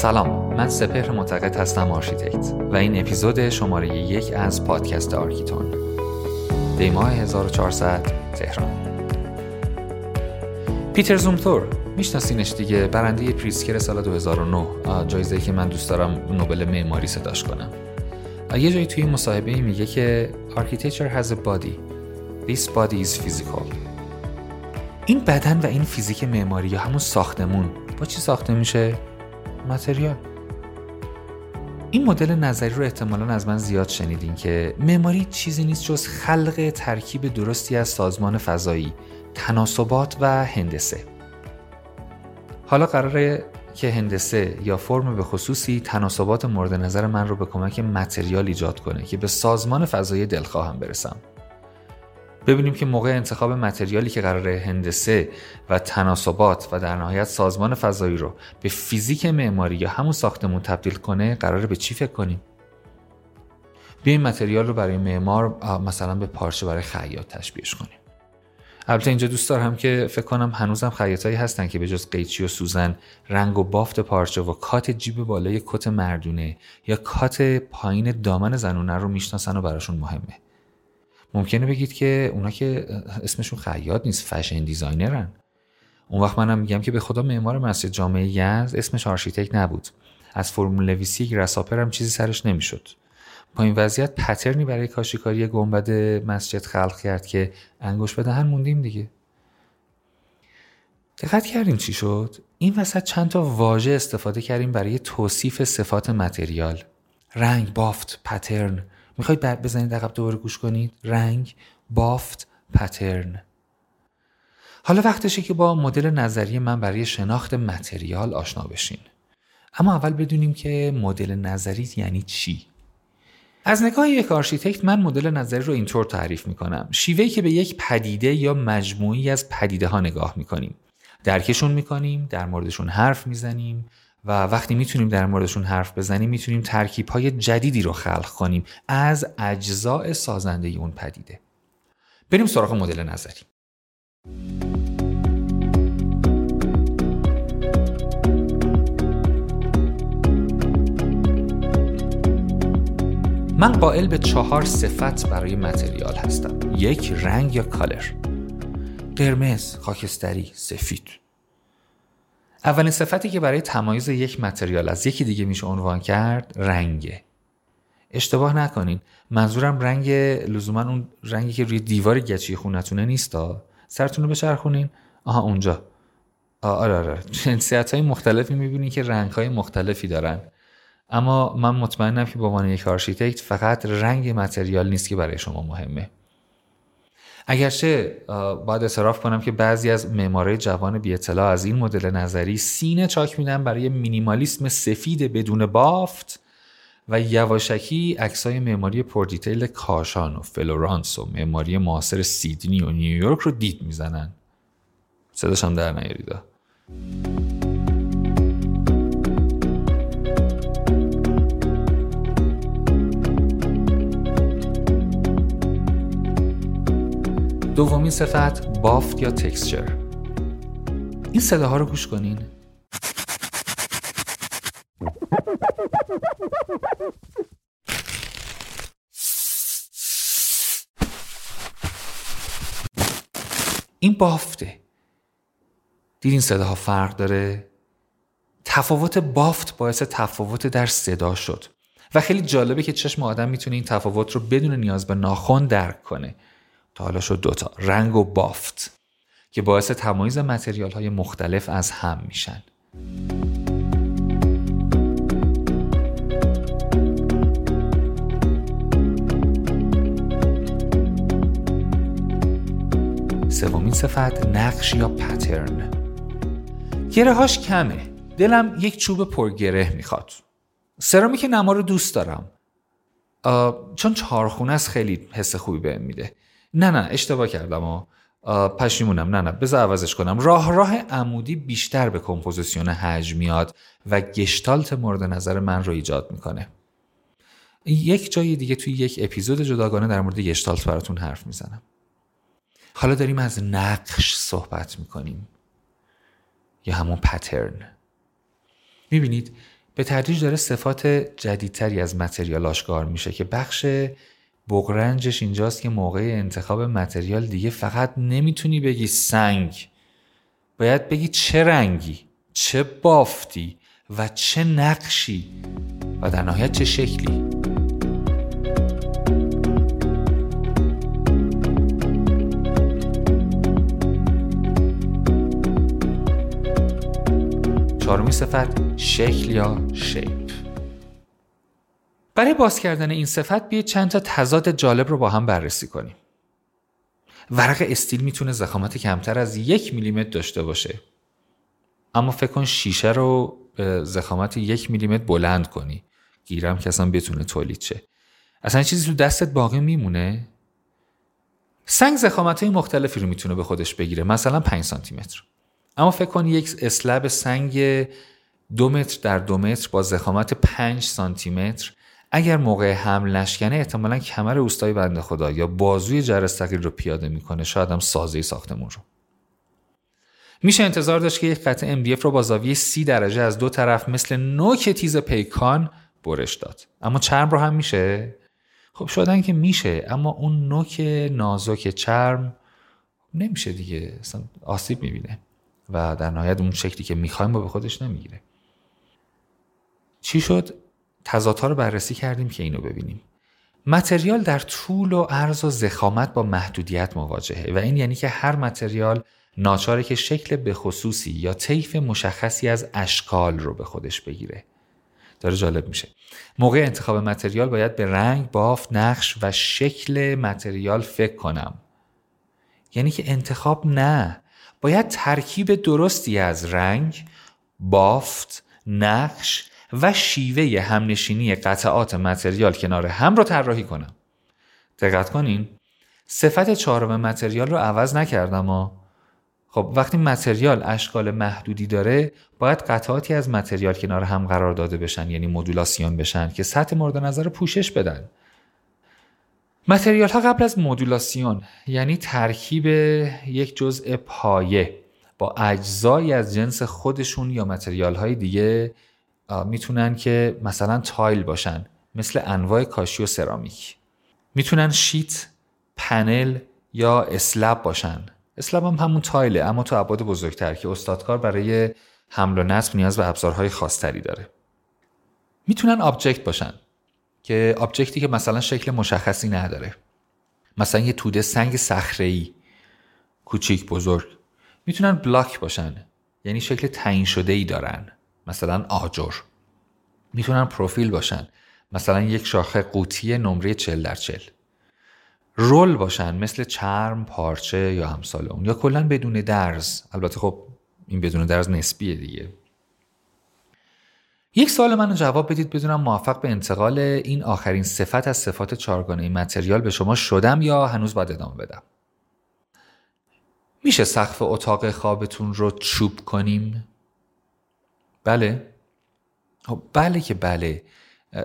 سلام من سپهر معتقد هستم آرشیتکت و این اپیزود شماره یک از پادکست آرکیتون. دیماه 1400 تهران. پیتر زومتور میشناسینش دیگه برنده پریتزکر سال 2009 جایزه که من دوست دارم نوبل معماری صداش کنم. یه جایی توی مصاحبه میگه که Architecture has a body. This body is physical. این بدن و این فیزیک معماری یا همون ساختمون با چی ساخته میشه؟ متریال این مدل نظری رو احتمالا از من زیاد شنیدین که معماری چیزی نیست جز خلق ترکیب درستی از سازمان فضایی تناسبات و هندسه. حالا قراره که هندسه یا فرم به خصوصی تناسبات مورد نظر من رو به کمک متریال ایجاد کنه که به سازمان فضایی دلخواهم برسم. ببینیم که موقع انتخاب متریالی که قراره هندسه و تناسبات و در نهایت سازمان فضایی رو به فیزیک معماری یا همون ساختمون تبدیل کنه قراره به چی فکر کنیم؟ بیایم متریال رو برای معمار مثلا به پارچه برای خیاط تشبیهش کنیم. البته اینجا دوست دارم که فکر کنم هنوزم خیاطایی هستن که به جز قیچی و سوزن رنگ و بافت پارچه و کات جیب بالای کت مردونه یا کات پایین دامن زنونه رو می‌شناسن و براشون مهمه. ممکنه بگید که اونا که اسمشون خیاط نیست fashion designer ن. اون وقت منم میگم که به خدا معمار مسجد جامع یزد اسمش آرشیتکت نبود. از فرمول نویسی گرس‌هاپر هم چیزی سرش نمی‌شد. با این وضعیت pattern ی برای کاشیکاری گنبد مسجد خلق کرد که انگوش به دهن موندیم دیگه. دقت کردیم چی شد؟ این وسط چند تا واژه استفاده کردیم برای توصیف صفات material. رنگ بافت pattern. می‌خواید بزنید عقب دوباره گوش کنید؟ رنگ بافت pattern. حالا وقتشه که با مدل نظری من برای شناخت material آشنا بشین. اما اول بدونیم که مدل نظری یعنی چی. از نگاه یک آرشیتکت من مدل نظری رو اینطور تعریف می‌کنم. شیوهی که به یک پدیده یا مجموعی از پدیده ها نگاه می‌کنیم. درکشون می‌کنیم در موردشون حرف می‌زنیم و وقتی می‌تونیم در موردشون حرف بزنیم می‌تونیم ترکیب های جدیدی رو خلق کنیم از اجزاء سازنده اون پدیده. بریم سراغ مدل نظری. من قائل به چهار صفت برای متریال هستم. یک رنگ یا کالر. قرمز، خاکستری، سفید. اولین صفتی که برای تمایز یک material از یکی دیگه میشه عنوان کرد رنگه. اشتباه نکنین. منظورم رنگ لزوما اون رنگی که روی دیوار گچی خونتونه نیستا. سرتون رو بچرخونین. آها اونجا. آره آره. جنسیت های مختلفی می‌بینین که رنگ های مختلفی دارن. اما من مطمئنم که به عنوان یک آرشیتکت فقط رنگ material نیست که برای شما مهمه. اگرچه باید اعتراف کنم که بعضی از معمارای جوان بی اطلاع از این مدل نظری سینه چاک میدن برای مینیمالیسم سفید بدون بافت و یواشکی عکسای معماری پر detail کاشان و فلورانس و معماری معاصر سیدنی و نیویورک رو دید می‌زنن. صداشم در نیارید دومین صفت بافت یا تکسچر. این صداها رو گوش کنین. این بافته. دیدین صداها فرق داره؟ تفاوت بافت باعث تفاوت در صدا شد. و خیلی جالبه که چشم آدم می‌تونه این تفاوت رو بدون نیاز به ناخن درک کنه. حالا شد دوتا. رنگ و بافت که باعث تمایز متریال های مختلف از هم میشن. سومین صفت نقش یا پترن گره هاش کمه. دلم یک چوب پرگره می‌خواد. سرامیک نما رو دوست دارم. چون چهارخونه است خیلی حس خوبی بهم میده. نه نه اشتباه کردم و پشیمونم. نه نه بذار عوضش کنم. راه راه عمودی بیشتر به کمپوزیسیون حجم میاد و گشتالت مورد نظر من رو ایجاد می‌کنه. یک جای دیگه توی یک اپیزود جداگانه در مورد گشتالت براتون حرف می‌زنم. حالا داریم از نقش صحبت می‌کنیم. یا همون پترن می‌بینید به تدریج داره صفات جدیدتری از متریال آشکار میشه که بخش بغرنجش اینجاست که موقع انتخاب متریال دیگه فقط نمی‌تونی بگی سنگ. باید بگی چه رنگی چه بافتی و چه نقشی و در نهایت چه شکلی. چهارمی صفت شکل یا شیپ برای باز کردن این صفت بیاید چند تا تضاد جالب رو با هم بررسی کنیم. ورق استیل می‌تونه زخامت کمتر از یک میلیمتر داشته باشه. اما فکر کن شیشه رو به زخامت یک میلیمتر بلند کنی. گیرم که اصلا بتونه تولید شه. اصلا چیزی تو دستت باقی میمونه؟ سنگ زخامت های مختلفی رو می‌تونه به خودش بگیره مثلا 5 سانتی متر اما فکر کن یک اسلب سنگ دو متر در دو متر با زخامت 5 سانتی متر اگر موقع حمل نشکنه احتمالا کمر اوستای بنده خدا یا بازوی جرثقیل رو پیاده می‌کنه شاید هم سازه ساختمون رو. میشه انتظار داشت که یک قطعه MDF رو با زاویه 30 درجه از دو طرف مثل نوک تیز پیکان برش داد. اما چرم رو هم میشه؟ خب شدن که میشه اما اون نوک نازک چرم نمیشه دیگه. اصلا آسیب می‌بینه و در نهایت اون شکلی که می‌خوایم با به خودش نمی‌گیره. چی شد؟ تضادها رو بررسی کردیم که اینو ببینیم. متریال در طول و عرض و زخامت با محدودیت مواجهه و این یعنی که هر متریال ناچاره که شکل به خصوصی یا طیف مشخصی از اشکال رو به خودش بگیره. داره جالب میشه. موقع انتخاب متریال باید به رنگ، بافت، نقش و شکل متریال فکر کنم. یعنی که انتخاب نه. باید ترکیب درستی از رنگ، بافت، نقش و شیوه همنشینی قطعات متریال کنار هم رو طراحی کنم. دقت کنین صفت چهارم متریال رو عوض نکردم و خب وقتی متریال اشکال محدودی داره باید قطعاتی از متریال کنار هم قرار داده بشن یعنی مدولاسیون بشن که سطح مورد نظر پوشش بدن متریال ها قبل از مدولاسیون یعنی ترکیب یک جزء پایه با اجزایی از جنس خودشون یا متریال های دیگه می‌تونن که مثلا تایل باشن مثل انواع کاشی و سرامیک. می‌تونن شیت پنل یا اسلب باشن. slab هم همون tile ه اما تو ابعاد بزرگتر که استادکار برای حمل و نصب نیاز به ابزارهای خاصتری داره. می‌تونن object باشن که object ی که مثلا شکل مشخصی نداره. مثلا یه توده سنگ صخره‌ای کوچیک بزرگ. می‌تونن block باشن یعنی شکل تعیین شده ای دارن. مثلا آجر. می‌تونن پروفیل باشن. مثلا یک شاخه قوطی نمره 40 در 40 رول باشن مثل چرم پارچه یا همسال اون یا کلا بدون درز. البته خب این بدون درز نسبیه دیگه. یک سوال منو جواب بدید بدونم موفق به انتقال این آخرین صفت از صفات چارگانه متریال به شما شدم یا هنوز باید ادامه بدم؟ میشه سقف اتاق خوابتون رو چوب کنیم؟ بله. خب بله که بله.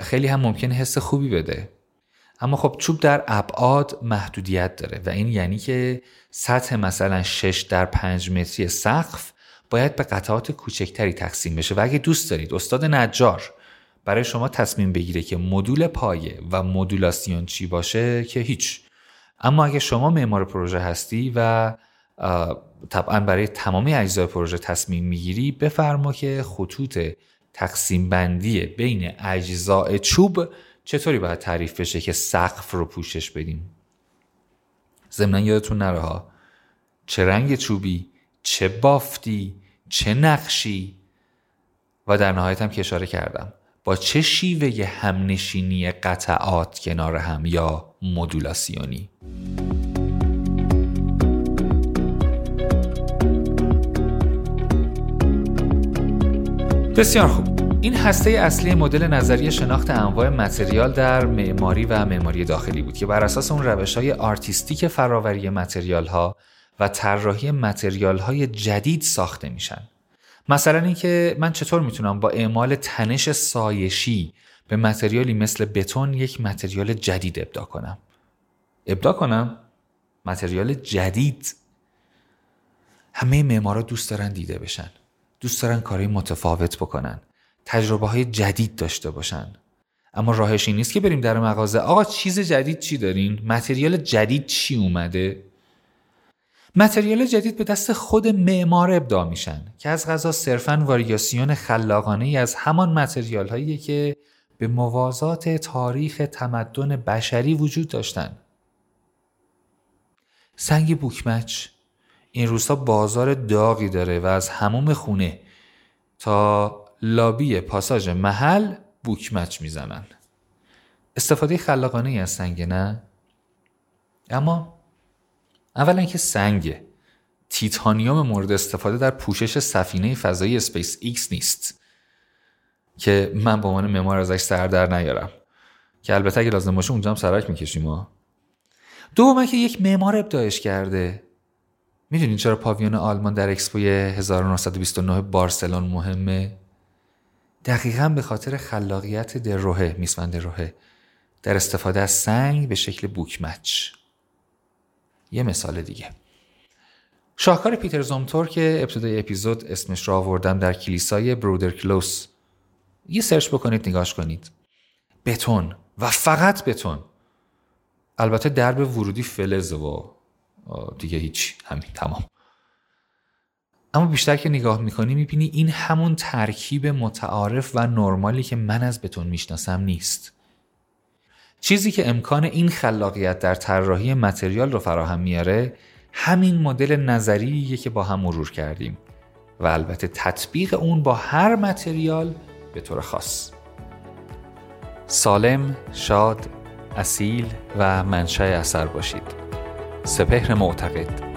خیلی هم ممکنه حس خوبی بده. اما خب چوب در ابعاد محدودیت داره و این یعنی که سطح مثلا 6 در 5 متری سقف باید به قطعات کوچکتری تقسیم بشه و اگه دوست دارید استاد نجار برای شما تصمیم بگیره که مدول پایه و مدولاسیون چی باشه که هیچ. اما اگه شما معمار پروژه هستی و طبعا برای تمامی اجزای پروژه تصمیم می‌گیری بفرما که خطوط تقسیم بندی بین اجزای چوب چطوری باید تعریف بشه که سقف رو پوشش بدیم. ضمنا یادتون نره ها چه رنگ چوبی چه بافتی چه نقشی؟ و در نهایت هم که اشاره کردم با چه شیوه همنشینی قطعات کنار هم یا مدولاسیونی؟ بسیار خوب. این هسته اصلی مدل نظری شناخت انواع متریال در معماری و معماری داخلی بود که بر اساس اون روش های artistic فراوری متریال ها و طراحی متریال های جدید ساخته میشن. مثلا اینکه من چطور می‌تونم با اعمال تنش سایشی به متریالی مثل بتون یک متریال جدید ابداع کنم؟ ابداع کنم؟ متریال جدید. همه معمارا دوست دارن دیده بشن. دوست دارن کارهای متفاوت بکنن. تجربه های جدید داشته باشن. اما راهش این نیست که بریم در مغازه. آقا چیز جدید چی دارین؟ متریال جدید چی اومده؟ متریال جدید به دست خود معمار ابداع میشن که از غذا صرفا واریاسیون خلاقانه از همان متریال هایی که به موازات تاریخ تمدن بشری وجود داشتن. سنگ bookmatch این روزها بازار داغی داره و از حموم خونه تا لابی پاساژ محل bookmatch می‌زنن. استفاده خلاقانه از سنگ نه؟ اما اولا اینکه سنگ تیتانیوم مورد استفاده در پوشش سفینه فضایی اسپیس ایکس نیست که من به عنوان معمار ازش سر در نیارم. که البته اگه لازم باشه اونجا هم سرک می‌کشیم ها. دوم که یک معمار ابداعش کرده. می‌دونین چرا پاویون آلمان در اکسپوی 1929 بارسلون مهمه؟ دقیقا به خاطر خلاقیت دروهه میسمند دروهه در استفاده از سنگ به شکل بوکمچ. یه مثال دیگه. شاهکار پیتر زومتور که ابتدای اپیزود اسمش را آوردم در کلیسای برودر کلوس. یه سرچ بکنید نگاش کنید. بتون و فقط بتون. البته درب ورودی فلز و دیگه هیچ. همین تمام. اما بیشتر که نگاه می‌کنی می‌بینی این همون ترکیب متعارف و نرمالی که من از بتون می‌شناسم نیست. چیزی که امکان این خلاقیت در طراحی متریال رو فراهم میاره همین مدل نظریه که با هم مرور کردیم و البته تطبیق اون با هر متریال به طور خاص. سالم، شاد، اصیل و منشأ اثر باشید. سپهر معتقد.